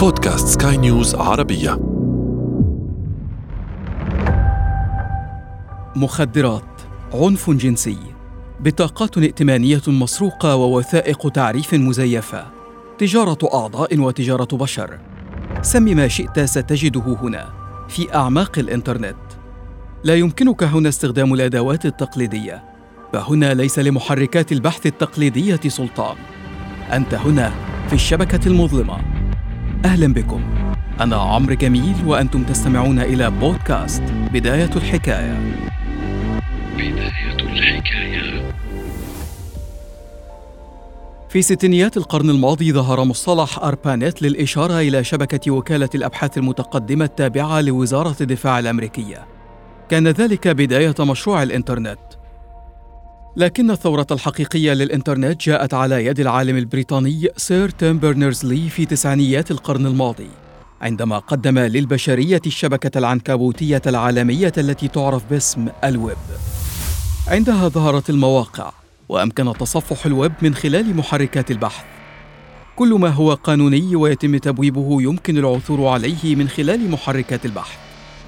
بودكاست سكاي نيوز عربية. مخدرات. عنف جنسي. بطاقات ائتمانية مسروقة ووثائق تعريف مزيفة. تجارة أعضاء وتجارة بشر. سم ما شئت ستجده هنا في أعماق الإنترنت. لا يمكنك هنا استخدام الأدوات التقليدية. فهنا ليس لمحركات البحث التقليدية سلطان. أنت هنا في الشبكة المظلمة. أهلا بكم. أنا عمرو جميل وأنتم تستمعون إلى بودكاست بداية الحكاية. بداية الحكاية. في ستينيات القرن الماضي ظهر مصطلح أربانيت للإشارة إلى شبكة وكالة الأبحاث المتقدمة التابعة لوزارة الدفاع الأمريكية. كان ذلك بداية مشروع الإنترنت. لكن الثورة الحقيقية للإنترنت جاءت على يد العالم البريطاني سير تيم بيرنرز لي في تسعينيات القرن الماضي عندما قدم للبشرية الشبكة العنكبوتية العالمية التي تعرف باسم الويب. عندها ظهرت المواقع وأمكن تصفح الويب من خلال محركات البحث. كل ما هو قانوني ويتم تبويبه يمكن العثور عليه من خلال محركات البحث.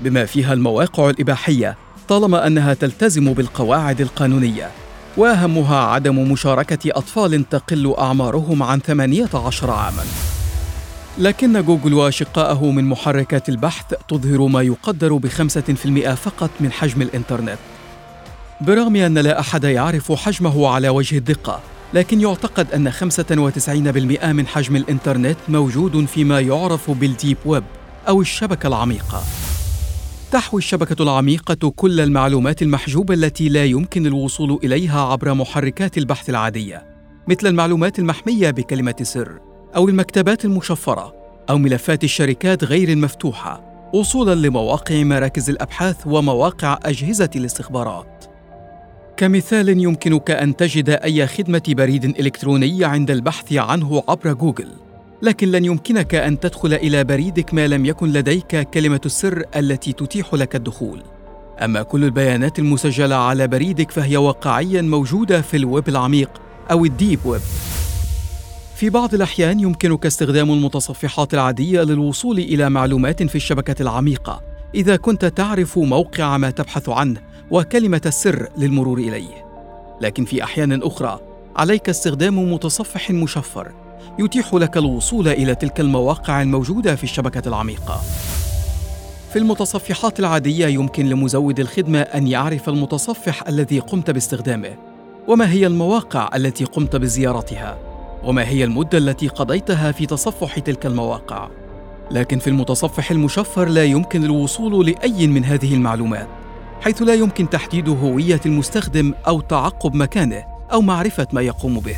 بما فيها المواقع الإباحية طالما أنها تلتزم بالقواعد القانونية. واهمها عدم مشاركة أطفال تقل أعمارهم عن 18 عاما. لكن جوجل واشقائه من محركات البحث تظهر ما يقدر بخمسة في المئة فقط من حجم الإنترنت. برغم أن لا أحد يعرف حجمه على وجه الدقة لكن يعتقد أن 95% من حجم الإنترنت موجود فيما يعرف بال deep web أو الشبكة العميقة. تحوي الشبكة العميقة كل المعلومات المحجوبة التي لا يمكن الوصول إليها عبر محركات البحث العادية، مثل المعلومات المحمية بكلمة سر، أو المكتبات المشفرة، أو ملفات الشركات غير المفتوحة، وصولاً لمواقع مراكز الأبحاث ومواقع أجهزة الاستخبارات. كمثال يمكنك أن تجد أي خدمة بريد إلكتروني عند البحث عنه عبر جوجل. لكن لن يمكنك أن تدخل إلى بريدك ما لم يكن لديك كلمة السر التي تتيح لك الدخول. أما كل البيانات المسجلة على بريدك فهي واقعيا موجودة في الويب العميق أو ال deep web. في بعض الأحيان يمكنك استخدام المتصفحات العادية للوصول إلى معلومات في الشبكة العميقة إذا كنت تعرف موقع ما تبحث عنه وكلمة السر للمرور إليه. لكن في أحيان أخرى عليك استخدام متصفح مشفر يتيح لك الوصول إلى تلك المواقع الموجودة في الشبكة العميقة. في المتصفحات العادية يمكن لمزود الخدمة أن يعرف المتصفح الذي قمت باستخدامه. وما هي المواقع التي قمت بزيارتها؟ وما هي المدة التي قضيتها في تصفح تلك المواقع؟ لكن في المتصفح المشفر لا يمكن الوصول لأي من هذه المعلومات حيث لا يمكن تحديد هوية المستخدم أو تعقب مكانه أو معرفة ما يقوم به.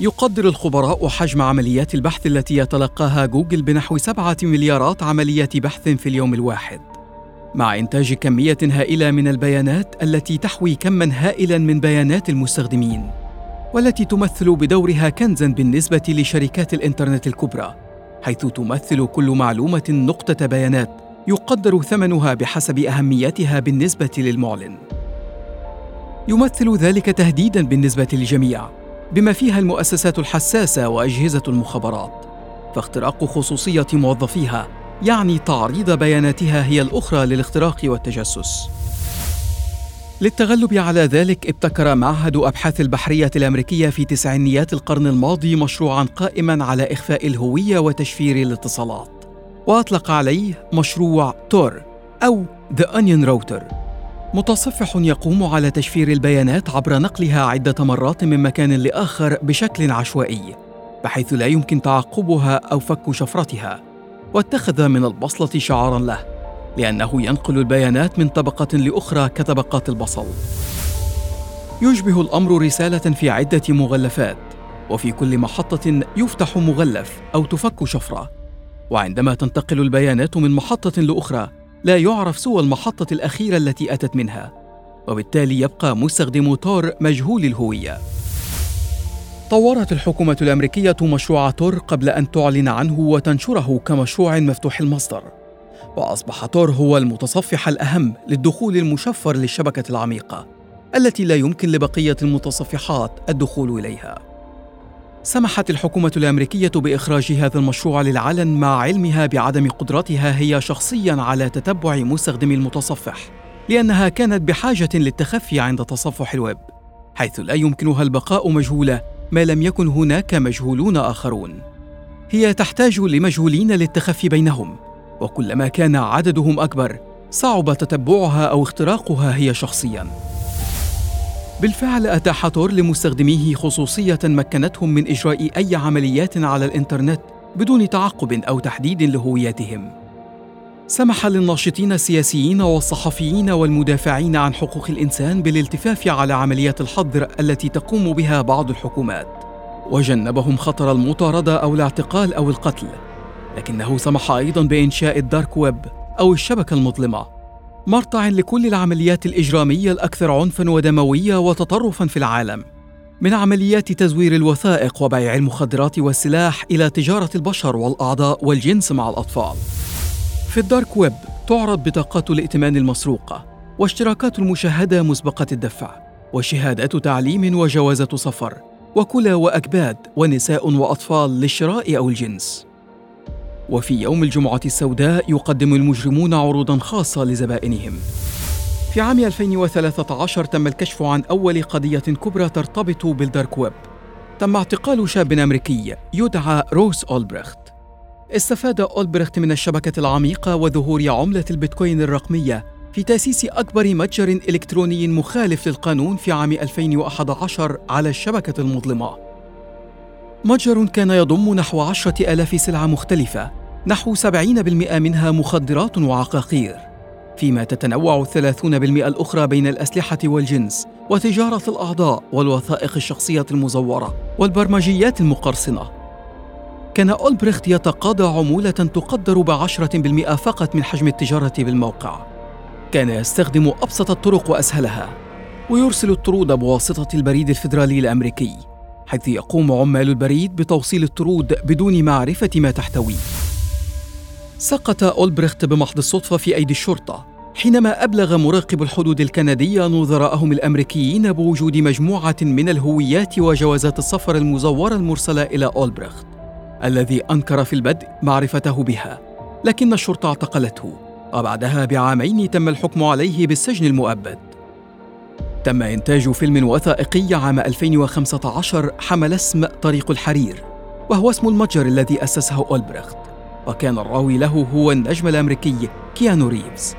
يقدر الخبراء حجم عمليات البحث التي يتلقاها جوجل بنحو سبعة مليارات عملية بحث في اليوم الواحد. مع إنتاج كمية هائلة من البيانات التي تحوي كما هائلا من بيانات المستخدمين والتي تمثل بدورها كنزا بالنسبة لشركات الإنترنت الكبرى حيث تمثل كل معلومة نقطة بيانات يقدر ثمنها بحسب أهميتها بالنسبة للمعلن. يمثل ذلك تهديدا بالنسبة للجميع. بما فيها المؤسسات الحساسة وأجهزة المخابرات. فاختراق خصوصية موظفيها يعني تعريض بياناتها هي الأخرى للاختراق والتجسس. للتغلب على ذلك ابتكر معهد أبحاث البحرية الأمريكية في تسعينيات القرن الماضي مشروعا قائما على إخفاء الهوية وتشفير الاتصالات. وأطلق عليه مشروع Tor أو The Onion Router متصفح يقوم على تشفير البيانات عبر نقلها عدة مرات من مكان لآخر بشكل عشوائي بحيث لا يمكن تعقبها أو فك شفرتها واتخذ من البصلة شعارا له لأنه ينقل البيانات من طبقة لأخرى كطبقات البصل. يشبه الأمر رسالة في عدة مغلفات وفي كل محطة يفتح مغلف أو تفك شفرة وعندما تنتقل البيانات من محطة لأخرى لا يعرف سوى المحطة الأخيرة التي أتت منها وبالتالي يبقى مستخدم تور مجهول الهوية. طورت الحكومة الأمريكية مشروع تور قبل أن تعلن عنه وتنشره كمشروع مفتوح المصدر وأصبح تور هو المتصفح الأهم للدخول المشفر للشبكة العميقة التي لا يمكن لبقية المتصفحات الدخول إليها. سمحت الحكومة الأمريكية بإخراج هذا المشروع للعلن مع علمها بعدم قدرتها هي شخصيا على تتبع مستخدمي المتصفح لأنها كانت بحاجة للتخفي عند تصفح الويب حيث لا يمكنها البقاء مجهولة ما لم يكن هناك مجهولون آخرون. هي تحتاج لمجهولين للتخفي بينهم وكلما كان عددهم أكبر صعب تتبعها أو اختراقها هي شخصياً. بالفعل أتاح تور لمستخدميه خصوصية مكنتهم من إجراء أي عمليات على الإنترنت بدون تعقب أو تحديد لهوياتهم. سمح للناشطين السياسيين والصحفيين والمدافعين عن حقوق الإنسان بالالتفاف على عمليات الحظر التي تقوم بها بعض الحكومات، وجنبهم خطر المطاردة أو الاعتقال أو القتل. لكنه سمح أيضا بإنشاء ال dark web أو الشبكة المظلمة مرتع لكل العمليات الإجرامية الأكثر عنفا ودموية وتطرفا في العالم. من عمليات تزوير الوثائق وبيع المخدرات والسلاح إلى تجارة البشر والأعضاء والجنس مع الأطفال. في ال dark web تعرض بطاقات الائتمان المسروقة واشتراكات المشاهدة مسبقة الدفع وشهادات تعليم وجوازات سفر وكلى وأكباد ونساء وأطفال للشراء أو الجنس. وفي يوم الجمعة السوداء يقدم المجرمون عروضا خاصة لزبائنهم. في عام 2013 تم الكشف عن أول قضية كبرى ترتبط بالدارك ويب. تم اعتقال شاب أمريكي يدعى روس أولبرخت. استفاد أولبرخت من الشبكة العميقة وظهور عملة البيتكوين الرقمية في تأسيس أكبر متجر إلكتروني مخالف للقانون في عام 2011 على الشبكة المظلمة. متجر كان يضم نحو عشرة ألاف سلعة مختلفة نحو 70% منها مخدرات وعقاقير فيما تتنوع الثلاثون بالمئة الأخرى بين الأسلحة والجنس وتجارة الأعضاء والوثائق الشخصية المزورة والبرمجيات المقرصنة. كان أولبريخت يتقاضى عمولة تقدر بعشرة بالمئة فقط من حجم التجارة بالموقع. كان يستخدم أبسط الطرق وأسهلها ويرسل الطرود بواسطة البريد الفيدرالي الأمريكي حيث يقوم عمال البريد بتوصيل الطرود بدون معرفة ما تحتويه. سقط أولبريخت بمحض الصدفة في أيدي الشرطة حينما أبلغ مراقب الحدود الكندي نظراءهم الأمريكيين بوجود مجموعة من الهويات وجوازات السفر المزورة المرسلة إلى أولبريخت الذي أنكر في البدء معرفته بها لكن الشرطة اعتقلته وبعدها بعامين تم الحكم عليه بالسجن المؤبد. تم إنتاج فيلم وثائقي عام 2015 حمل اسم طريق الحرير وهو اسم المتجر الذي أسسه أولبريخت. وكان الراوي له هو النجم الأمريكي كيانو ريفز.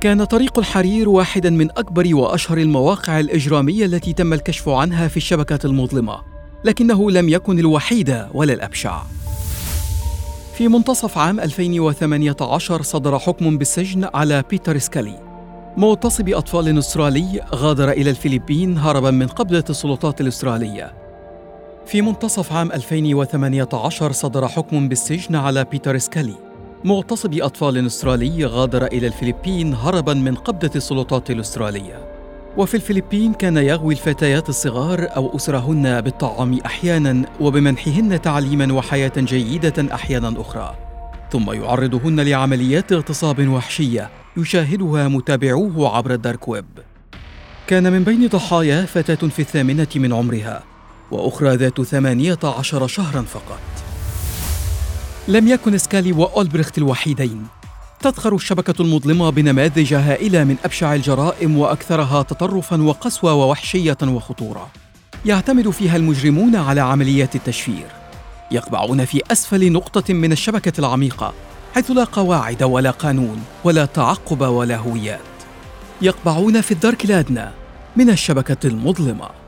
كان طريق الحرير واحدا من أكبر وأشهر المواقع الإجرامية التي تم الكشف عنها في الشبكة المظلمة لكنه لم يكن الوحيد ولا الأبشع. في منتصف عام 2018 صدر حكم بالسجن على بيتر سكالي. مغتصب أطفال أسترالي غادر إلى الفلبين هربا من قبضة السلطات الأسترالية. في منتصف عام 2018 صدر حكم بالسجن على بيتر سكالي. مغتصب أطفال أسترالي غادر إلى الفلبين هربا من قبضة السلطات الأسترالية وفي الفلبين كان يغوي الفتيات الصغار أو أسرهن بالطعام أحيانا وبمنحهن تعليما وحياة جيدة أحيانا أخرى. ثم يعرضهن لعمليات اغتصاب وحشية يشاهدها متابعوه عبر الدارك ويب. كان من بين ضحاياه فتاة في الثامنة من عمرها. وأخرى ذات ثمانية عشر شهرا فقط. لم يكن سكالي وأولبريخت الوحيدين. تذخر الشبكة المظلمة بنماذج هائلة من أبشع الجرائم وأكثرها تطرفا وقسوة ووحشية وخطورة. يعتمد فيها المجرمون على عمليات التشفير. يقبعون في أسفل نقطة من الشبكة العميقة حيث لا قواعد ولا قانون ولا تعقب ولا هويات. يقبعون في الدرك الادنى من الشبكة المظلمة.